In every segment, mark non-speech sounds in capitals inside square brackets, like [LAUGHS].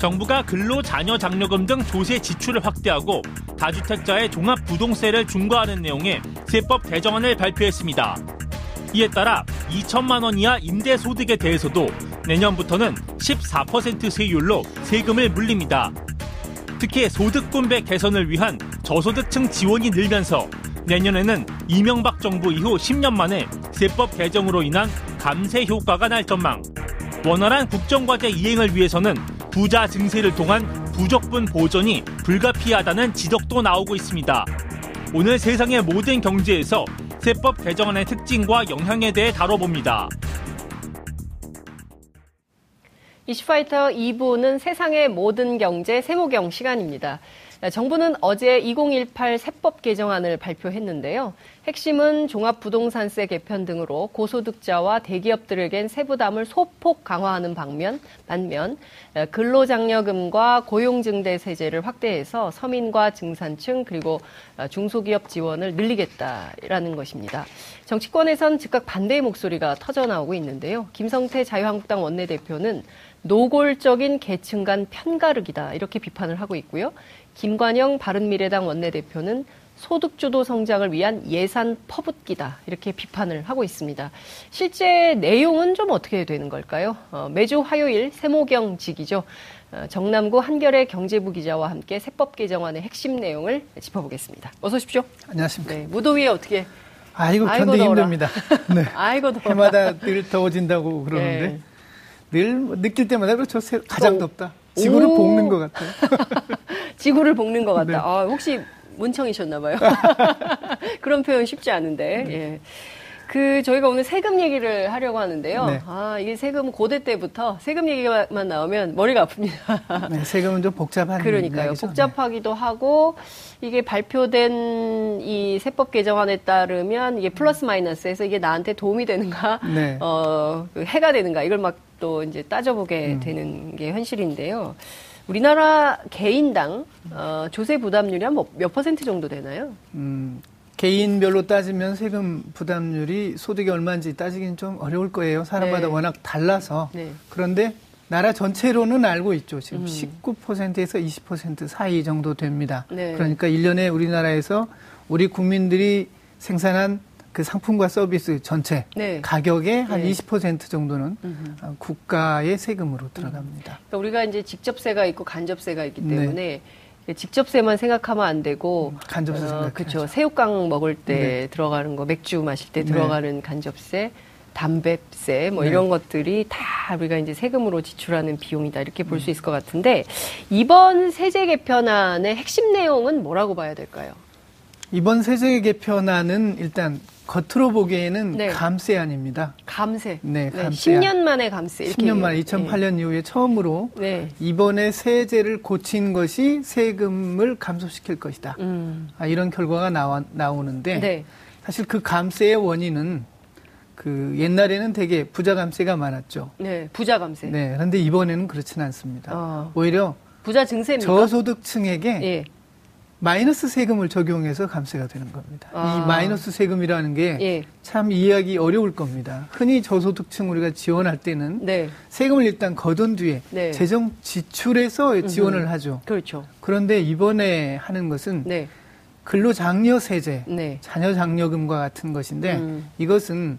정부가 근로자녀 장려금 등 조세 지출을 확대하고 다주택자의 종합 부동세를 중과하는 내용의 세법 개정안을 발표했습니다. 이에 따라 2천만 원 이하 임대 소득에 대해서도 내년부터는 14% 세율로 세금을 물립니다. 특히 소득 분배 개선을 위한 저소득층 지원이 늘면서 내년에는 이명박 정부 이후 10년 만에 세법 개정으로 인한 감세 효과가 날 전망. 원활한 국정과제 이행을 위해서는 부자 증세를 통한 부적분 보전이 불가피하다는 지적도 나오고 있습니다. 오늘 세상의 모든 경제에서 세법 개정안의 특징과 영향에 대해 다뤄봅니다. 이슈파이터 2부는 세상의 모든 경제 세모경 시간입니다. 정부는 어제 2018 세법 개정안을 발표했는데요. 핵심은 종합부동산세 개편 등으로 고소득자와 대기업들에겐 세부담을 소폭 강화하는 방면, 반면 근로장려금과 고용증대 세제를 확대해서 서민과 중산층 그리고 중소기업 지원을 늘리겠다라는 것입니다. 정치권에선 즉각 반대의 목소리가 터져나오고 있는데요. 김성태 자유한국당 원내대표는 노골적인 계층 간 편가르기다 이렇게 비판을 하고 있고요. 김관영 바른미래당 원내대표는 소득주도 성장을 위한 예산 퍼붓기다 이렇게 비판을 하고 있습니다. 실제 내용은 좀 어떻게 되는 걸까요? 어, 매주 화요일 세모경 직이죠. 어, 정남구 한결의 경제부 기자와 함께 세법 개정안의 핵심 내용을 짚어보겠습니다. 어서 오십시오. 안녕하십니까. 네, 무더위에 어떻게? 아이고, 견디기 힘듭니다. 네. [LAUGHS] 아이고 더워. 해마다 늘 더워진다고 그러는데 네. 늘 느낄 때마다 그렇죠. 가장 덥다. 지구를 오. 볶는 것 같아요. [LAUGHS] 지구를 볶는 것 같다. 네. 아, 혹시 문청이셨나봐요. [LAUGHS] 그런 표현 쉽지 않은데. 네. 예. 그 저희가 오늘 세금 얘기를 하려고 하는데요. 네. 아 이게 세금 고대 때부터 세금 얘기만 나오면 머리가 아픕니다. 네, 세금은 좀 복잡한 그러니까요. 이야기죠. 복잡하기도 네. 하고 이게 발표된 이 세법 개정안에 따르면 이게 플러스 마이너스해서 이게 나한테 도움이 되는가, 네. 어그 해가 되는가 이걸 막 또 이제 따져보게 음. 되는 게 현실인데요. 우리나라 개인당 어, 조세 부담률이 한 몇 퍼센트 정도 되나요? 음, 개인별로 따지면 세금 부담률이 소득이 얼마인지 따지기는 좀 어려울 거예요. 사람마다 네. 워낙 달라서. 네. 그런데 나라 전체로는 알고 있죠. 지금 음. 19%에서 20% 사이 정도 됩니다. 네. 그러니까 1년에 우리나라에서 우리 국민들이 생산한 그 상품과 서비스 전체 네. 가격의 한 네. 20% 정도는 음흠. 국가의 세금으로 들어갑니다. 그러니까 우리가 이제 직접세가 있고 간접세가 있기 네. 때문에 네. 직접세만 생각하면 안 되고 음, 간접세 어, 그렇죠. 새우깡 먹을 때 네. 들어가는 거, 맥주 마실 때 네. 들어가는 간접세, 담배세 뭐 이런 것들이 다 우리가 이제 세금으로 지출하는 비용이다 이렇게 볼수 음. 있을 것 같은데 이번 세제 개편안의 핵심 내용은 뭐라고 봐야 될까요? 이번 세제 개편안은 일단 겉으로 보기에는 네. 감세안입니다. 감세. 네, 감세. 네, 10년 만에 감세. 이렇게. 10년 만에 2008년 네. 이후에 처음으로 네. 이번에 세제를 고친 것이 세금을 감소시킬 것이다. 음. 아, 이런 결과가 나와, 나오는데 네. 사실 그 감세의 원인은 그 옛날에는 되게 부자 감세가 많았죠. 네, 부자 감세. 네, 그런데 이번에는 그렇지는 않습니다. 어. 오히려 부자 증세입니까? 저소득층에게 예. 마이너스 세금을 적용해서 감세가 되는 겁니다. 아. 이 마이너스 세금이라는 게참 예. 이해하기 어려울 겁니다. 흔히 저소득층 우리가 지원할 때는 네. 세금을 일단 거둔 뒤에 네. 재정 지출해서 지원을 음흠. 하죠. 그렇죠. 그런데 이번에 하는 것은 네. 근로장려 세제, 네. 자녀 장려금과 같은 것인데 음. 이것은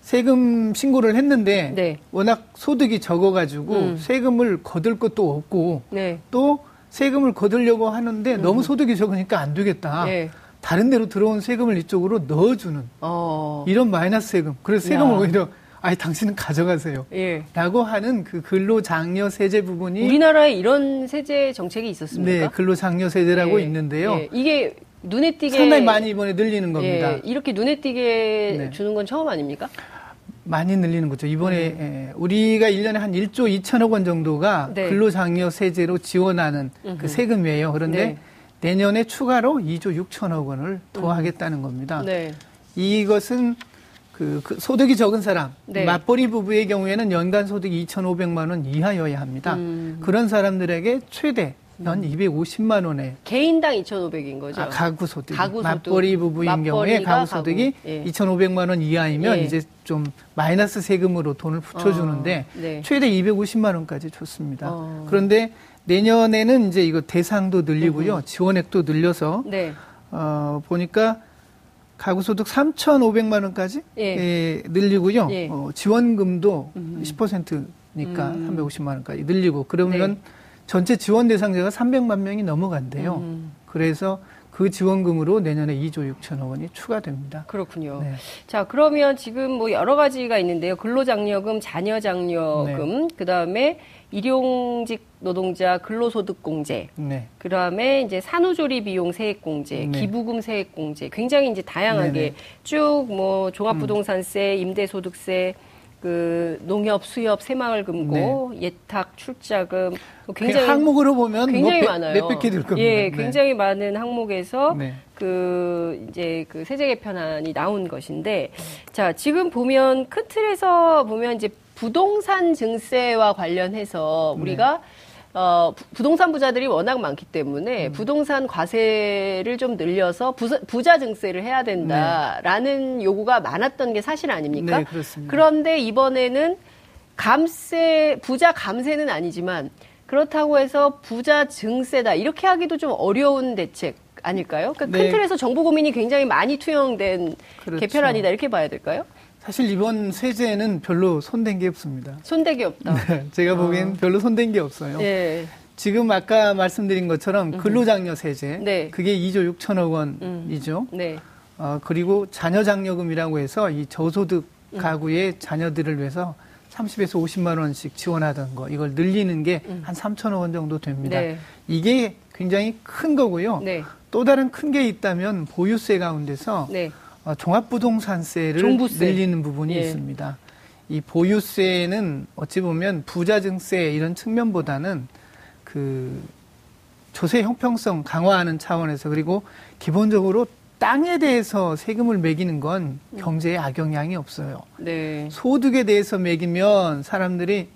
세금 신고를 했는데 네. 워낙 소득이 적어가지고 음. 세금을 거둘 것도 없고 네. 또 세금을 거두려고 하는데 음. 너무 소득이 적으니까 안 되겠다. 예. 다른 데로 들어온 세금을 이쪽으로 넣어주는 어. 이런 마이너스 세금. 그래서 세금을 야. 오히려 아예 당신은 가져가세요. 예. 라고 하는 그 근로장려 세제 부분이 우리나라에 이런 세제 정책이 있었습니까? 네, 근로장려 세제라고 예. 있는데요. 예. 이게 눈에 띄게 상당히 많이 이번에 늘리는 겁니다. 예. 이렇게 눈에 띄게 네. 주는 건 처음 아닙니까? 많이 늘리는 거죠. 이번에 음. 우리가 1년에 한 1조 2천억 원 정도가 네. 근로장려 세제로 지원하는 음흠. 그 세금이에요. 그런데 네. 내년에 추가로 2조 6천억 원을 더 음. 하겠다는 겁니다. 네. 이것은 그, 그, 소득이 적은 사람, 네. 맞벌이 부부의 경우에는 연간 소득이 2,500만 원 이하여야 합니다. 음. 그런 사람들에게 최대 연 250만 원에 개인당 2,500인 거죠. 아, 가구 소득. 가구 소득. 맞벌이 부부인 경우에 가구 소득이 가구. 예. 2,500만 원 이하이면 예. 이제 좀 마이너스 세금으로 돈을 붙여 주는데 어, 네. 최대 250만 원까지 줬습니다. 어. 그런데 내년에는 이제 이거 대상도 늘리고요, 음. 지원액도 늘려서 네. 어, 보니까 가구 소득 3,500만 원까지 예. 예, 늘리고요. 예. 어, 지원금도 음. 10%니까 음. 350만 원까지 늘리고 그러면 네. 전체 지원 대상자가 300만 명이 넘어간대요. 음. 그래서 그 지원금으로 내년에 2조 6천억 원이 추가됩니다. 그렇군요. 네. 자, 그러면 지금 뭐 여러 가지가 있는데요. 근로장려금, 자녀장려금, 네. 그 다음에 일용직 노동자 근로소득공제, 네. 그 다음에 이제 산후조리 비용 세액공제, 네. 기부금 세액공제, 굉장히 이제 다양하게 쭉 뭐 종합부동산세, 임대소득세, 그 농협, 수협, 새마을금고, 네. 예탁, 출자금 뭐 굉장히 항목으로 보면 굉장히 뭐 많아요. 몇백 개 될 겁니다. 예, 네. 굉장히 네. 많은 항목에서 네. 그 이제 그 세제 개편안이 나온 것인데 자 지금 보면 큰 틀에서 보면 이제 부동산 증세와 관련해서 우리가 네. 어, 부동산 부자들이 워낙 많기 때문에 음. 부동산 과세를 좀 늘려서 부자, 부자 증세를 해야 된다라는 네. 요구가 많았던 게 사실 아닙니까? 네, 그렇습니다. 그런데 이번에는 감세, 부자 감세는 아니지만 그렇다고 해서 부자 증세다 이렇게 하기도 좀 어려운 대책 아닐까요? 그러니까 네. 큰 틀에서 정부 고민이 굉장히 많이 투영된 그렇죠. 개편안이다 이렇게 봐야 될까요? 사실 이번 세제는 별로 손댄 게 없습니다. 손댄 게 없다. 네, 제가 보기엔 어. 별로 손댄 게 없어요. 네. 지금 아까 말씀드린 것처럼 근로장려 세제, 네. 그게 2조 6천억 원이죠. 음. 네. 어, 그리고 자녀장려금이라고 해서 이 저소득 음. 가구의 음. 자녀들을 위해서 30에서 50만 원씩 지원하던 거 이걸 늘리는 게한 음. 3천억 원 정도 됩니다. 네. 이게 굉장히 큰 거고요. 네. 또 다른 큰 게 있다면 보유세 가운데서 네. 어, 종합부동산세를 종부세. 늘리는 부분이 예. 있습니다. 이 보유세는 어찌 보면 부자증세 이런 측면보다는 그 조세 형평성 강화하는 차원에서 그리고 기본적으로 땅에 대해서 세금을 매기는 건 경제에 악영향이 없어요. 네. 소득에 대해서 매기면 사람들이 예,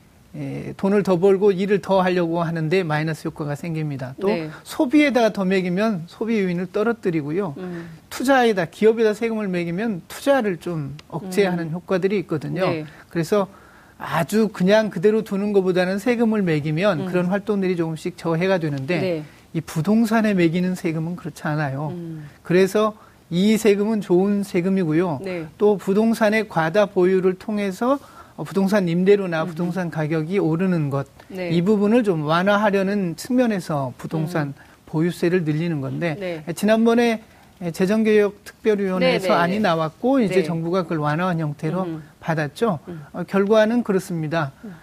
돈을 더 벌고 일을 더 하려고 하는데 마이너스 효과가 생깁니다. 또 네. 소비에다가 더 매기면 소비 요인을 떨어뜨리고요. 음. 투자에다 기업에다 세금을 매기면 투자를 좀 억제하는 음. 효과들이 있거든요. 네. 그래서 아주 그냥 그대로 두는 것보다는 세금을 매기면 음. 그런 활동들이 조금씩 저해가 되는데 네. 이 부동산에 매기는 세금은 그렇지 않아요. 음. 그래서 이 세금은 좋은 세금이고요. 네. 또 부동산의 과다 보유를 통해서 어, 부동산 임대료나 부동산 가격이 오르는 것, 네. 이 부분을 좀 완화하려는 측면에서 부동산 음. 보유세를 늘리는 건데, 네. 지난번에 재정개혁특별위원회에서 네, 네, 안이 네. 나왔고, 이제 정부가 그걸 완화한 형태로 음. 받았죠. 음. 어, 결과는 그렇습니다. 음.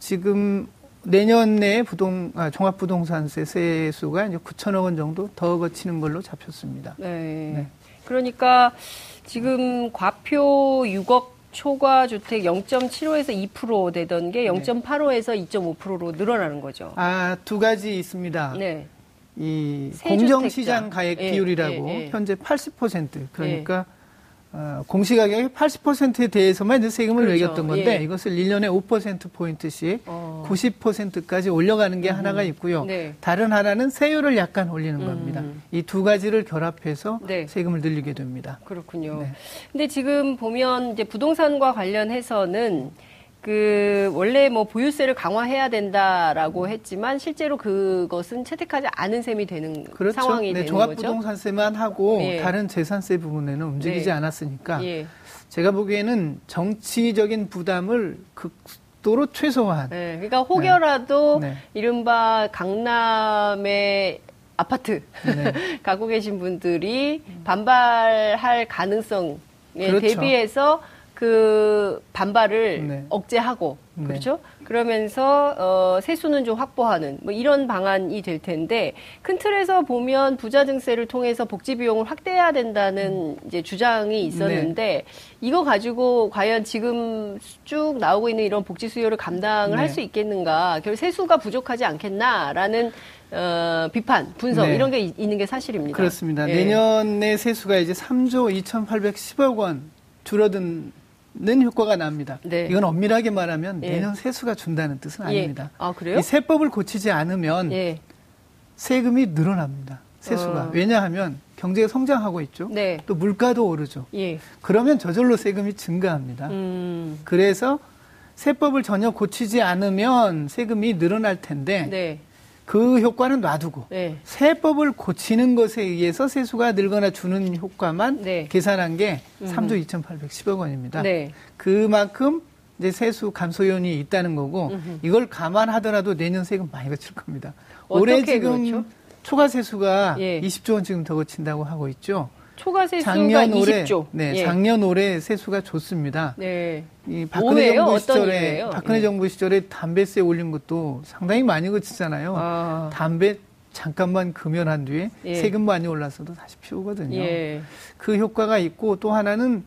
지금 내년 내에 부동, 아, 종합부동산세 세수가 이제 9천억 원 정도 더 거치는 걸로 잡혔습니다. 네. 그러니까 지금 과표 6억 초과 주택 0.75에서 2% 되던 게 0.85에서 2.5%로 늘어나는 거죠. 아, 두 가지 있습니다. 네. 이 공정시장 가액 예, 비율이라고 예, 예. 현재 80% 그러니까 어, 공시가격의 80%에 대해서만 이제 세금을 그렇죠. 매겼던 건데 예. 이것을 1년에 5%포인트씩 어. 90%까지 올려가는 게 음. 하나가 있고요. 네. 다른 하나는 세율을 약간 올리는 음. 겁니다. 이 두 가지를 결합해서 네. 세금을 늘리게 됩니다. 그렇군요. 네. 근데 지금 보면 이제 부동산과 관련해서는 그 원래 뭐 보유세를 강화해야 된다라고 했지만 실제로 그것은 채택하지 않은 셈이 되는 그렇죠. 상황이 네, 되는 종합부동산세만 하고 예. 다른 재산세 부분에는 움직이지 네. 않았으니까 예. 제가 보기에는 정치적인 부담을 극 도로 최소화한. 네, 그러니까 혹여라도 네. 네. 이른바 강남의 아파트 네. [LAUGHS] 갖고 계신 분들이 반발할 가능성에 그렇죠. 대비해서 그 반발을 네. 억제하고 네. 그렇죠? 그러면서 어 세수는 좀 확보하는 뭐 이런 방안이 될 텐데 큰 틀에서 보면 부자 증세를 통해서 복지 비용을 확대해야 된다는 이제 주장이 있었는데 네. 이거 가지고 과연 지금 쭉 나오고 있는 이런 복지 수요를 감당을 네. 할수 있겠는가? 결국 세수가 부족하지 않겠나라는 어, 비판, 분석 네. 이런 게 있는 게 사실입니다. 그렇습니다. 예. 내년에 세수가 이제 3조 2,810억 원 줄어든 는 효과가 납니다. 네. 이건 엄밀하게 말하면 예. 내년 세수가 준다는 뜻은 예. 아닙니다. 아, 그래요? 이 세법을 고치지 않으면 예. 세금이 늘어납니다. 세수가. 어. 왜냐하면 경제가 성장하고 있죠. 네. 또 물가도 오르죠. 예. 그러면 저절로 세금이 증가합니다. 음. 그래서 세법을 전혀 고치지 않으면 세금이 늘어날 텐데 네. 그 효과는 놔두고 네. 세법을 고치는 것에 의해서 세수가 늘거나 주는 효과만 네. 계산한 게 음. 3조 2,810억 원입니다. 네. 그만큼 이제 세수 감소 요인이 있다는 거고 음흠. 이걸 감안하더라도 내년 세금 많이 거칠 겁니다. 올해 지금 그렇죠? 초과 세수가 예. 20조 원 지금 더 거친다고 하고 있죠. 초과 세수가 작년 20조. 네, 예. 작년 올해 세수가 좋습니다. 네. 이 박근혜 오해요? 정부 시절에 박근혜 예. 정부 시절에 담배세 올린 것도 상당히 많이 거치잖아요. 아. 담배 잠깐만 금연한 뒤에 예. 세금 많이 올라서도 다시 피우거든요. 예. 그 효과가 있고 또 하나는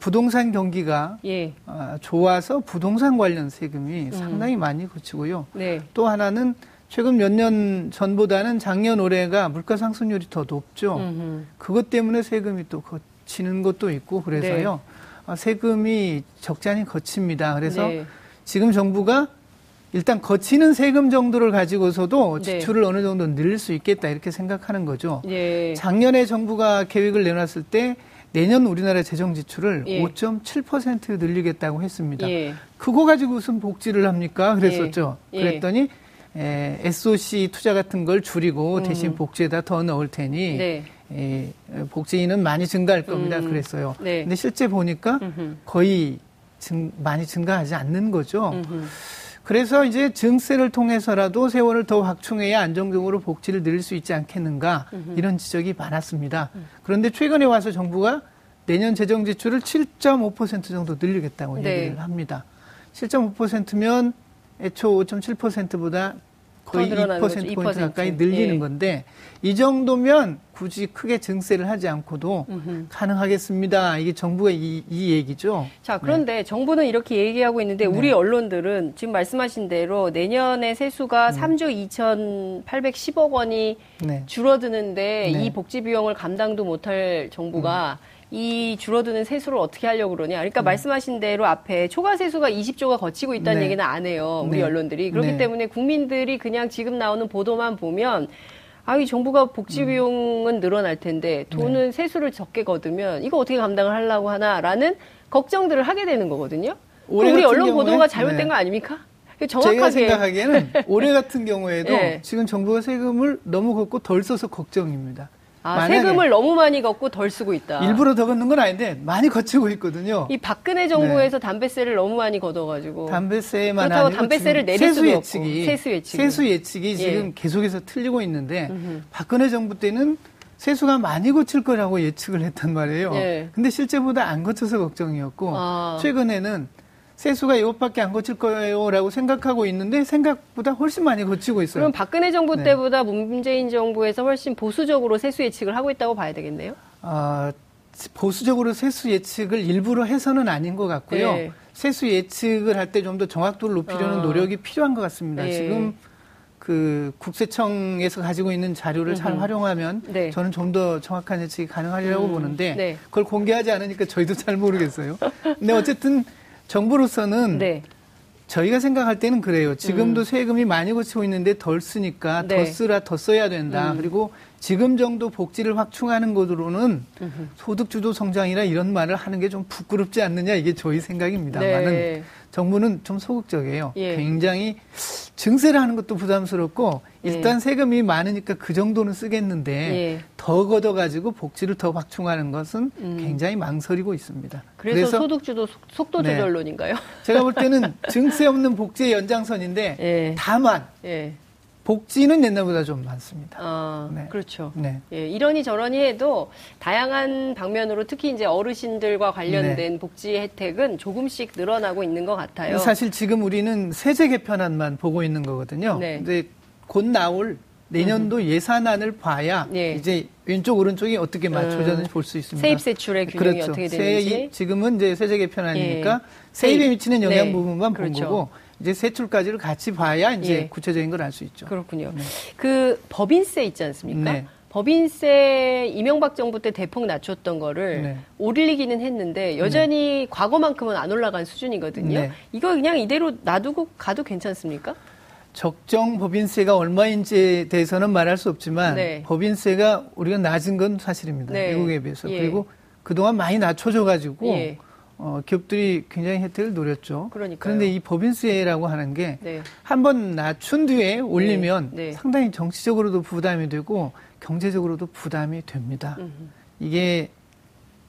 부동산 경기가 예. 아, 좋아서 부동산 관련 세금이 음. 상당히 많이 거치고요. 네. 또 하나는 최근 몇 년 전보다는 작년 올해가 물가 상승률이 더 높죠. 음흠. 그것 때문에 세금이 또 거치는 것도 있고 그래서요. 네. 아, 세금이 적잖이 거칩니다. 그래서 네. 지금 정부가 일단 거치는 세금 정도를 가지고서도 네. 지출을 네. 어느 정도 늘릴 수 있겠다 이렇게 생각하는 거죠. 예. 작년에 정부가 계획을 내놨을 때 내년 우리나라 재정 지출을 예. 5.7% 늘리겠다고 했습니다. 예. 그거 가지고 무슨 복지를 합니까? 그랬었죠. 예. 그랬더니 에, SOC 투자 같은 걸 줄이고 음. 대신 복지에다 더 넣을 테니 네. 에, 복지는 많이 증가할 겁니다. 음. 그랬어요. 네. 근데 실제 보니까 음흠. 거의 증, 많이 증가하지 않는 거죠. 음흠. 그래서 이제 증세를 통해서라도 세월을 더 확충해야 안정적으로 복지를 늘릴 수 있지 않겠는가 음흠. 이런 지적이 많았습니다. 음. 그런데 최근에 와서 정부가 내년 재정 지출을 7.5% 정도 늘리겠다고 네. 얘기를 합니다. 7.5%면 애초 5.7%보다 거의 2%포인트 2%. 가까이 늘리는 예. 건데 이 정도면 굳이 크게 증세를 하지 않고도 음흠. 가능하겠습니다. 이게 정부의 이, 이 얘기죠. 자, 그런데 네. 정부는 이렇게 얘기하고 있는데 네. 우리 언론들은 지금 말씀하신 대로 내년에 세수가 음. 3조 2,810억 원이 네. 줄어드는데 네. 이 복지 비용을 감당도 못할 정부가 음. 이 줄어드는 세수를 어떻게 하려고 그러냐. 그러니까 음. 말씀하신 대로 앞에 초과 세수가 20조가 거치고 있다는 네. 얘기는 안 해요. 우리 네. 언론들이. 그렇기 네. 때문에 국민들이 그냥 지금 나오는 보도만 보면 아, 이 정부가 복지 음. 비용은 늘어날 텐데 돈은 네. 세수를 적게 거두면 이거 어떻게 감당을 하려고 하나라는 걱정들을 하게 되는 거거든요. 우리 언론 보도가 잘못된 네. 거 아닙니까? 정확하게. 제가 생각하기에는 올해 같은 경우에도 [LAUGHS] 네. 지금 정부가 세금을 너무 걷고 덜 써서 걱정입니다. 아, 세금을 너무 많이 걷고 덜 쓰고 있다. 일부러 더 걷는 건 아닌데 많이 거치고 있거든요. 이 박근혜 정부에서 네. 담배세를 너무 많이 걷어가지고 담배세만 그렇다고 담배세를 내릴 세수 수도 예측이, 없고 세수 예측이 세수 예측이 예. 지금 계속해서 틀리고 있는데 음흠. 박근혜 정부 때는 세수가 많이 거칠 거라고 예측을 했단 말이에요. 예. 근데 실제보다 안 거쳐서 걱정이었고 아. 최근에는 세수가 이것밖에 안 거칠 거예요라고 생각하고 있는데 생각보다 훨씬 많이 거치고 있어요. 그럼 박근혜 정부 네. 때보다 문재인 정부에서 훨씬 보수적으로 세수 예측을 하고 있다고 봐야 되겠네요. 아, 보수적으로 세수 예측을 일부러 해서는 아닌 것 같고요. 네. 세수 예측을 할 때 좀 더 정확도를 높이려는 어. 노력이 필요한 것 같습니다. 네. 지금 그 국세청에서 가지고 있는 자료를 음흠. 잘 활용하면 네. 저는 좀 더 정확한 예측이 가능하리라고 음. 보는데 네. 그걸 공개하지 않으니까 저희도 잘 모르겠어요. 근데 어쨌든 정부로서는 네. 저희가 생각할 때는 그래요. 지금도 음. 세금이 많이 거치고 있는데 덜 쓰니까 네. 더 쓰라 더 써야 된다. 음. 그리고 지금 정도 복지를 확충하는 것으로는 음흠. 소득 주도 성장이라 이런 말을 하는 게 좀 부끄럽지 않느냐 이게 저희 생각입니다만은 네. 정부는 좀 소극적이에요. 예. 굉장히 증세를 하는 것도 부담스럽고 예. 일단 예. 세금이 많으니까 그 정도는 쓰겠는데 예. 더 걷어가지고 복지를 더 확충하는 것은 음. 굉장히 망설이고 있습니다. 그래서, 그래서 소득주도 속도 네. 조절론인가요? 네. 제가 볼 때는 [LAUGHS] 증세 없는 복지의 연장선인데 예. 다만 예. 복지는 옛날보다 좀 많습니다. 아, 네. 그렇죠. 네. 예, 이러니 저러니 해도 다양한 방면으로 특히 이제 어르신들과 관련된 네. 복지 혜택은 조금씩 늘어나고 있는 것 같아요. 사실 지금 우리는 세제 개편안만 보고 있는 거거든요. 네. 근데 곧 나올 내년도 음. 예산안을 봐야 네. 이제 왼쪽 오른쪽이 어떻게 맞춰졌는지 음. 볼수 있습니다. 세입 세출의 균형이 그렇죠. 어떻게 되는지. 세입, 지금은 이제 세제 개편안이니까 예. 세입에 미치는 영향 네. 부분만 그렇죠. 본 거고 이제 세출까지를 같이 봐야 이제 예. 구체적인 걸 알 수 있죠. 그렇군요. 네. 그 법인세 있지 않습니까? 네. 법인세 이명박 정부 때 대폭 낮췄던 거를 네. 올리기는 했는데 여전히 네. 과거만큼은 안 올라간 수준이거든요. 네. 이거 그냥 이대로 놔두고 가도 괜찮습니까? 적정 법인세가 얼마인지에 대해서는 말할 수 없지만 네. 법인세가 우리가 낮은 건 사실입니다. 네. 미국에 비해서. 예. 그리고 그동안 많이 낮춰져 가지고 예. 어, 기업들이 굉장히 혜택을 노렸죠. 그러니까요. 그런데 이 법인세라고 하는 게 한번 네. 낮춘 뒤에 올리면 네. 네. 상당히 정치적으로도 부담이 되고 경제적으로도 부담이 됩니다. 음흠. 이게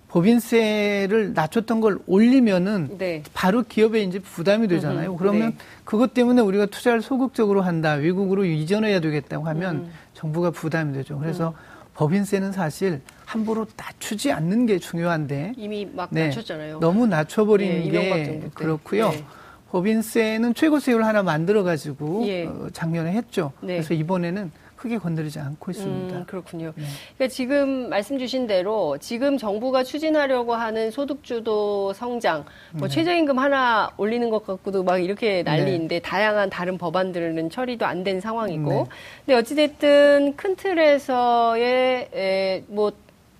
법인세를 낮췄던 걸 올리면은 네. 바로 기업에 이제 부담이 되잖아요. 음흠. 그러면 네. 그것 때문에 우리가 투자를 소극적으로 한다, 외국으로 이전해야 되겠다고 하면 음. 정부가 부담이 되죠. 그래서 음. 법인세는 사실 함부로 낮추지 않는 게 중요한데 이미 막 네, 낮췄잖아요. 너무 낮춰버리는 네, 게 그렇고요. 네. 법인세는 최고 세율 하나 만들어 가지고 예. 어, 작년에 했죠. 네. 그래서 이번에는 크게 건드리지 않고 있습니다. 음, 그렇군요. 네. 그러니까 지금 말씀 주신 대로 지금 정부가 추진하려고 하는 소득주도 성장, 뭐 네. 최저임금 하나 올리는 것 같고도 막 이렇게 난리인데 네. 다양한 다른 법안들은 처리도 안 된 상황이고. 네. 근데 어찌됐든 큰 틀에서의 에, 뭐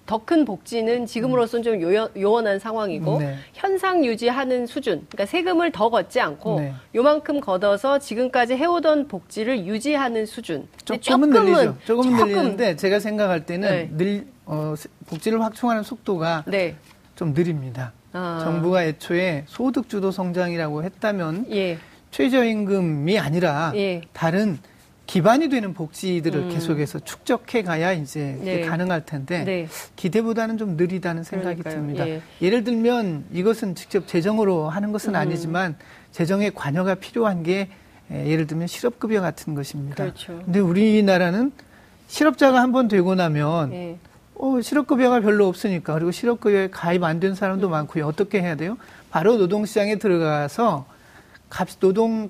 더 큰 복지는 지금으로서는 좀 요연, 요원한 상황이고 네. 현상 유지하는 수준, 그러니까 세금을 더 걷지 않고 네. 요만큼 걷어서 지금까지 해오던 복지를 유지하는 수준. 조금은, 조금은 늘리죠. 조금은 조금. 늘리는데 제가 생각할 때는 네. 늘 어, 복지를 확충하는 속도가 네. 좀 느립니다. 아. 정부가 애초에 소득 주도 성장이라고 했다면 예. 최저임금이 아니라 예. 다른 기반이 되는 복지들을 음. 계속해서 축적해 가야 이제 네. 가능할 텐데 네. 기대보다는 좀 느리다는 생각이 그러니까요. 듭니다. 예. 를 들면 이것은 직접 재정으로 하는 것은 음. 아니지만 재정의 관여가 필요한 게 예를 들면 실업급여 같은 것입니다. 그렇죠. 근데 우리나라는 실업자가 한 번 되고 나면 예. 어, 실업급여가 별로 없으니까 그리고 실업급여에 가입 안 된 사람도 음. 많고요. 어떻게 해야 돼요? 바로 노동시장에 들어가서 값 노동 음,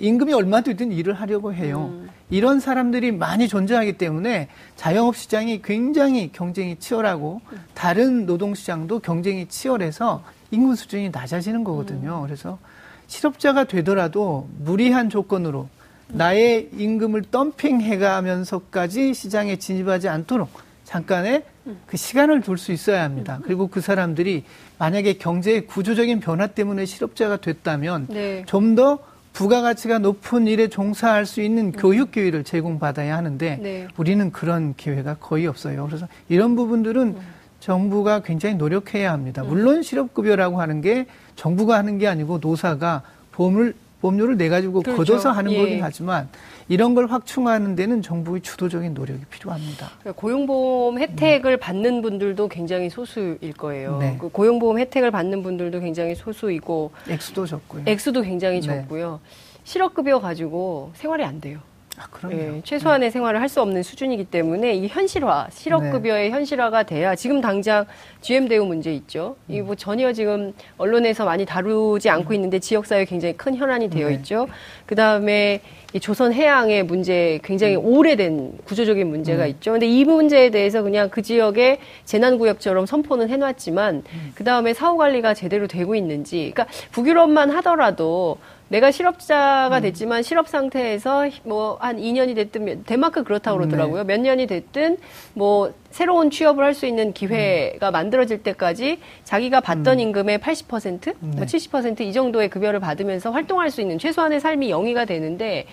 임금이 얼마 되든 일을 하려고 해요. 음. 이런 사람들이 많이 존재하기 때문에 자영업 시장이 굉장히 경쟁이 치열하고 다른 노동 시장도 경쟁이 치열해서 임금 수준이 낮아지는 거거든요. 음. 그래서 실업자가 되더라도 무리한 조건으로 나의 임금을 덤핑해가면서까지 시장에 진입하지 않도록 잠깐의 그 시간을 둘 수 있어야 합니다. 그리고 그 사람들이 만약에 경제의 구조적인 변화 때문에 실업자가 됐다면 네. 좀더 부가가치가 높은 일에 종사할 수 있는 음. 교육 기회를 제공받아야 하는데 네. 우리는 그런 기회가 거의 없어요. 그래서 이런 부분들은 음. 정부가 굉장히 노력해야 합니다. 음. 물론 실업급여라고 하는 게 정부가 하는 게 아니고 노사가 보험을 보험료를 내 가지고 그렇죠. 걷어서 하는 예. 거긴 하지만 이런 걸 확충하는 데는 정부의 주도적인 노력이 필요합니다. 그러니까 고용보험 혜택을 음. 받는 분들도 굉장히 소수일 거예요. 네. 그 고용보험 혜택을 받는 분들도 굉장히 소수이고 액수도 적고요. 액수도 굉장히 네. 적고요. 실업급여 가지고 생활이 안 돼요. 아, 예, 최소한의 네. 생활을 할 수 없는 수준이기 때문에 이 현실화, 실업급여의 네. 현실화가 돼야 지금 당장 GM 대우 문제 있죠. 음. 이뭐 전혀 지금 언론에서 많이 다루지 않고 있는데 지역사회에 굉장히 큰 현안이 되어 네. 있죠. 그 다음에 이 조선 해양의 문제 굉장히 음. 오래된 구조적인 문제가 음. 있죠. 근데 이 문제에 대해서 그냥 그 지역에 재난구역처럼 선포는 해놨지만 음. 그 다음에 사후 관리가 제대로 되고 있는지, 그러니까 북유럽만 하더라도 내가 실업자가 음. 됐지만 실업 상태에서 뭐 한 2년이 됐든 덴마크 그렇다고 네. 그러더라고요. 네. 몇 년이 됐든 뭐 새로운 취업을 할 수 있는 기회가 음. 만들어질 때까지 자기가 받던 음. 임금의 80%, 네. 뭐 70%이 정도의 급여를 받으면서 활동할 수 있는 최소한의 삶이 영위가 되는데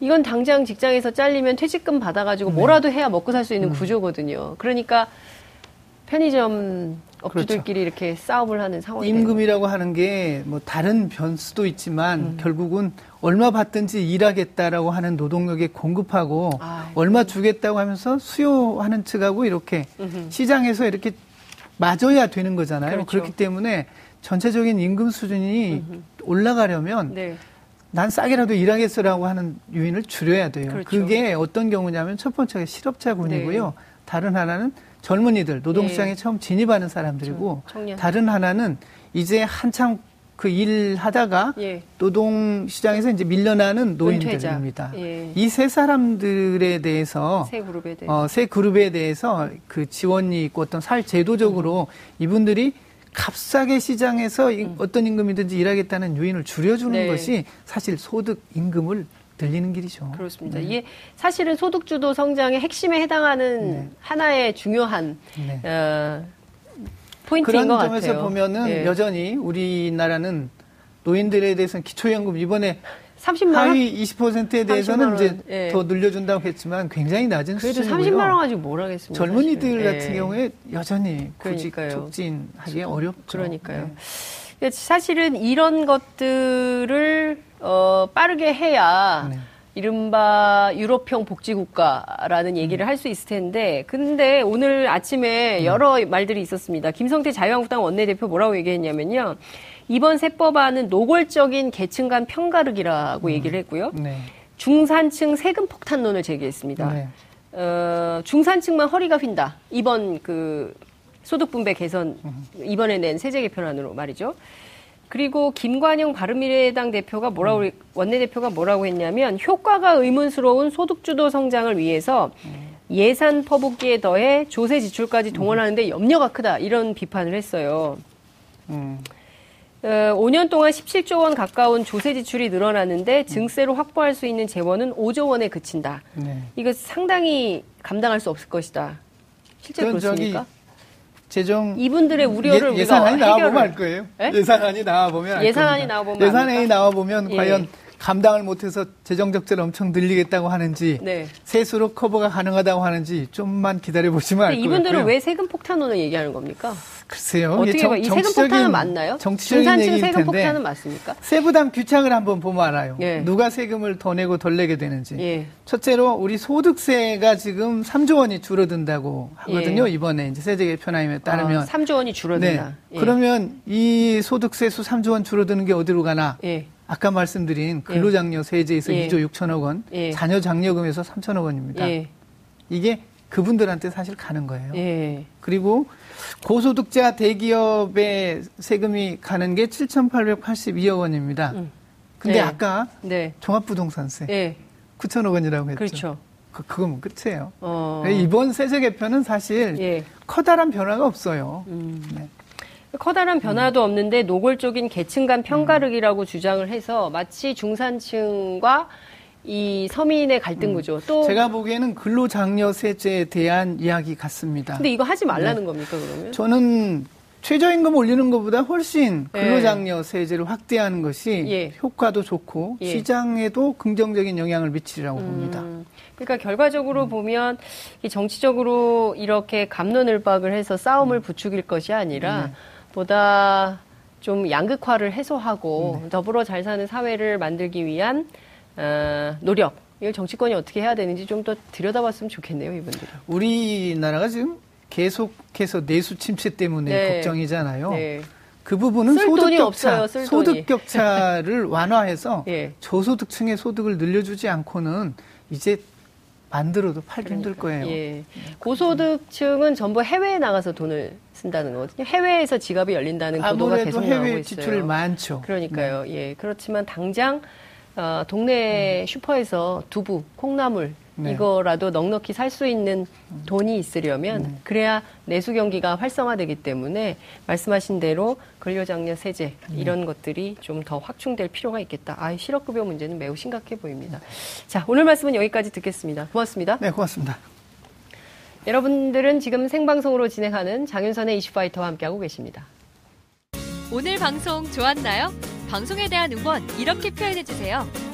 이건 당장 직장에서 잘리면 퇴직금 받아가지고 네. 뭐라도 해야 먹고 살 수 있는 음. 구조거든요. 그러니까 편의점 업주들끼리 그렇죠. 이렇게 싸움을 하는 상황이 임금이라고 하는 게 뭐 다른 변수도 있지만 음. 결국은 얼마 받든지 일하겠다라고 하는 노동력에 공급하고 아, 얼마 주겠다고 하면서 수요하는 측하고 이렇게 음흠. 시장에서 이렇게 맞아야 되는 거잖아요. 그렇죠. 그렇기 때문에 전체적인 임금 수준이 음흠. 올라가려면 네. 난 싸게라도 일하겠어라고 하는 유인을 줄여야 돼요. 그렇죠. 그게 어떤 경우냐면 첫 번째가 실업자군이고요. 네. 다른 하나는 젊은이들 노동시장에 네. 처음 진입하는 사람들이고 그렇죠. 다른 하나는 이제 한참 그 일 하다가 예. 노동시장에서 이제 밀려나는 노인들입니다. 예. 이세 사람들에 대해서 세 그룹에 대해서 어, 세 그룹에 대해서 그 지원이 있고 어떤 살 제도적으로 음. 이분들이 값싸게 시장에서 음. 어떤 임금이든지 일하겠다는 요인을 줄여주는 네. 것이 사실 소득 임금을 들리는 길이죠. 그렇습니다. 네. 이게 사실은 소득주도 성장의 핵심에 해당하는 네. 하나의 중요한 네. 어, 포인트인 것 같아요. 그런 점에서 보면은 네. 여전히 우리나라는 노인들에 대해서는 기초연금 이번에 30만 원? 하위 20%에 대해서는 이제 예. 더 늘려준다고 했지만 굉장히 낮은 그래도 수준이고요. 30만 원 가지고 뭘 하겠습니까? 젊은이들 사실은. 같은 예. 경우에 여전히 구직 촉진하기 어렵죠. 그러니까요. 네. 사실은 이런 것들을 어, 빠르게 해야 네. 이른바 유럽형 복지국가라는 얘기를 음. 할수 있을 텐데, 근데 오늘 아침에 음. 여러 말들이 있었습니다. 김성태 자유한국당 원내대표 뭐라고 얘기했냐면요. 이번 세법안은 노골적인 계층 간 편가르기라고 음. 얘기를 했고요. 네. 중산층 세금 폭탄론을 제기했습니다. 네. 어, 중산층만 허리가 휜다. 이번 그 소득 분배 개선 음. 이번에 낸 세제 개편안으로 말이죠. 그리고 김관영 바른미래당 대표가 뭐라고 음. 원내 대표가 뭐라고 했냐면 효과가 의문스러운 소득주도 성장을 위해서 예산 퍼붓기에 더해 조세 지출까지 동원하는데 염려가 크다 이런 비판을 했어요. 음. 어, 5년 동안 17조 원 가까운 조세 지출이 늘어나는데 증세로 확보할 수 있는 재원은 5조 원에 그친다. 네. 이거 상당히 감당할 수 없을 것이다. 실제 그렇습니까? 재정 이분들의 우려를 예, 산안이 나와 보면 알 거예요. 에? 예산안이 나와 보면 예산안이 나와 보면 예산안이 나와 보면 예. 과연 감당을 못해서 재정 적자를 엄청 늘리겠다고 하는지 네. 세수로 커버가 가능하다고 하는지 좀만 기다려 보시면 알 거예요. 이분들은 왜 세금 폭탄론을 얘기하는 겁니까? 글쎄요. 어떻게 정, 이 세금 폭탄은 맞나요? 중산층 세금 폭탄은 맞습니까? 세부담 규칙을 한번 보면 알아요. 예. 누가 세금을 더 내고 덜 내게 되는지. 예. 첫째로 우리 소득세가 지금 3조 원이 줄어든다고 하거든요. 예. 이번에 이제 세제 개편안에 따르면 아, 3조 원이 줄어든다. 네. 예. 그러면 이 소득세 수 3조 원 줄어드는 게 어디로 가나? 예. 아까 말씀드린 근로장려 세제에서 2조 6천억 원, 자녀 장려금에서 3천억 원입니다. 이게 그분들한테 사실 가는 거예요. 예. 그리고 고소득자 대기업의 세금이 가는 게 7,882억 원입니다. 음. 근데 네. 아까 네. 종합부동산세 네. 9천억 원이라고 했죠. 그렇죠. 그, 그거면 끝이에요. 어. 이번 세제 개편은 사실 예. 커다란 변화가 없어요. 음. 네. 커다란 변화도 음. 없는데 노골적인 계층 간 편가르기라고 음. 주장을 해서 마치 중산층과 이 서민의 갈등 음. 구조 또 제가 보기에는 근로장려 세제에 대한 이야기 같습니다. 근데 이거 하지 말라는 네. 겁니까 그러면? 저는 최저임금 올리는 것보다 훨씬 네. 근로장려 세제를 확대하는 것이 예. 효과도 좋고 예. 시장에도 긍정적인 영향을 미치리라고 음. 봅니다. 그러니까 결과적으로 음. 보면 이 정치적으로 이렇게 감론을박을 해서 싸움을 음. 부추길 것이 아니라 네. 보다 좀 양극화를 해소하고 네. 더불어 잘 사는 사회를 만들기 위한 어, 노력 이걸 정치권이 어떻게 해야 되는지 좀 더 들여다봤으면 좋겠네요, 이분들이. 우리나라가 지금 계속해서 내수 침체 때문에 네. 걱정이잖아요. 네. 그 부분은 소득 격차, 소득 격차를 완화해서 [LAUGHS] 예. 저소득층의 소득을 늘려주지 않고는 이제 만들어도 팔기 그러니까, 힘들 거예요. 예. 고소득층은 전부 해외에 나가서 돈을 쓴다는 거거든요. 해외에서 지갑이 열린다는 보도가 계속 나오고 있어요. 해외 지출 많죠. 그러니까요. 네. 예. 그렇지만 당장 어, 동네 음. 슈퍼에서 두부, 콩나물 네. 이거라도 넉넉히 살 수 있는 돈이 있으려면 네. 그래야 내수 경기가 활성화되기 때문에 말씀하신 대로 근로장려 세제 네. 이런 것들이 좀 더 확충될 필요가 있겠다. 아, 실업급여 문제는 매우 심각해 보입니다. 자, 오늘 말씀은 여기까지 듣겠습니다. 고맙습니다. 네, 고맙습니다. 여러분들은 지금 생방송으로 진행하는 장윤선의 이슈파이터와 함께하고 계십니다. 오늘 방송 좋았나요? 방송에 대한 응원 이렇게 표현해주세요.